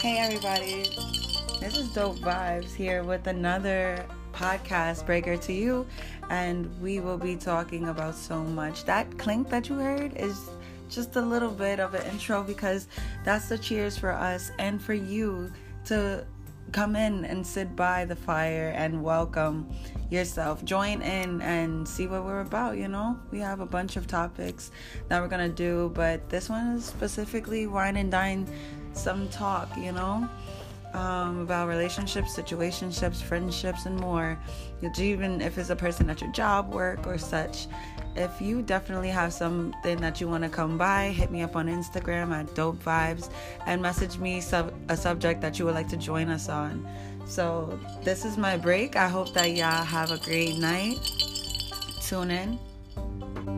Hey, everybody. This is Dope Vibes here with another podcast breaker to you, and we will be talking about so much. That clink that you heard is just a little bit of an intro because that's the cheers for us and for you to come in and sit by the fire and welcome yourself. Join in and see what we're about, you know? We have a bunch of topics that we're gonna do, but this one is specifically wine and dine some talk, you know, um, about relationships, situationships, friendships, and more. Even if it's a person at your job, work, or such. If you definitely have something that you want to come by, hit me up on Instagram at Dope Vibes and message me sub- a subject that you would like to join us on. So, this is my break. I hope that y'all have a great night. Tune in.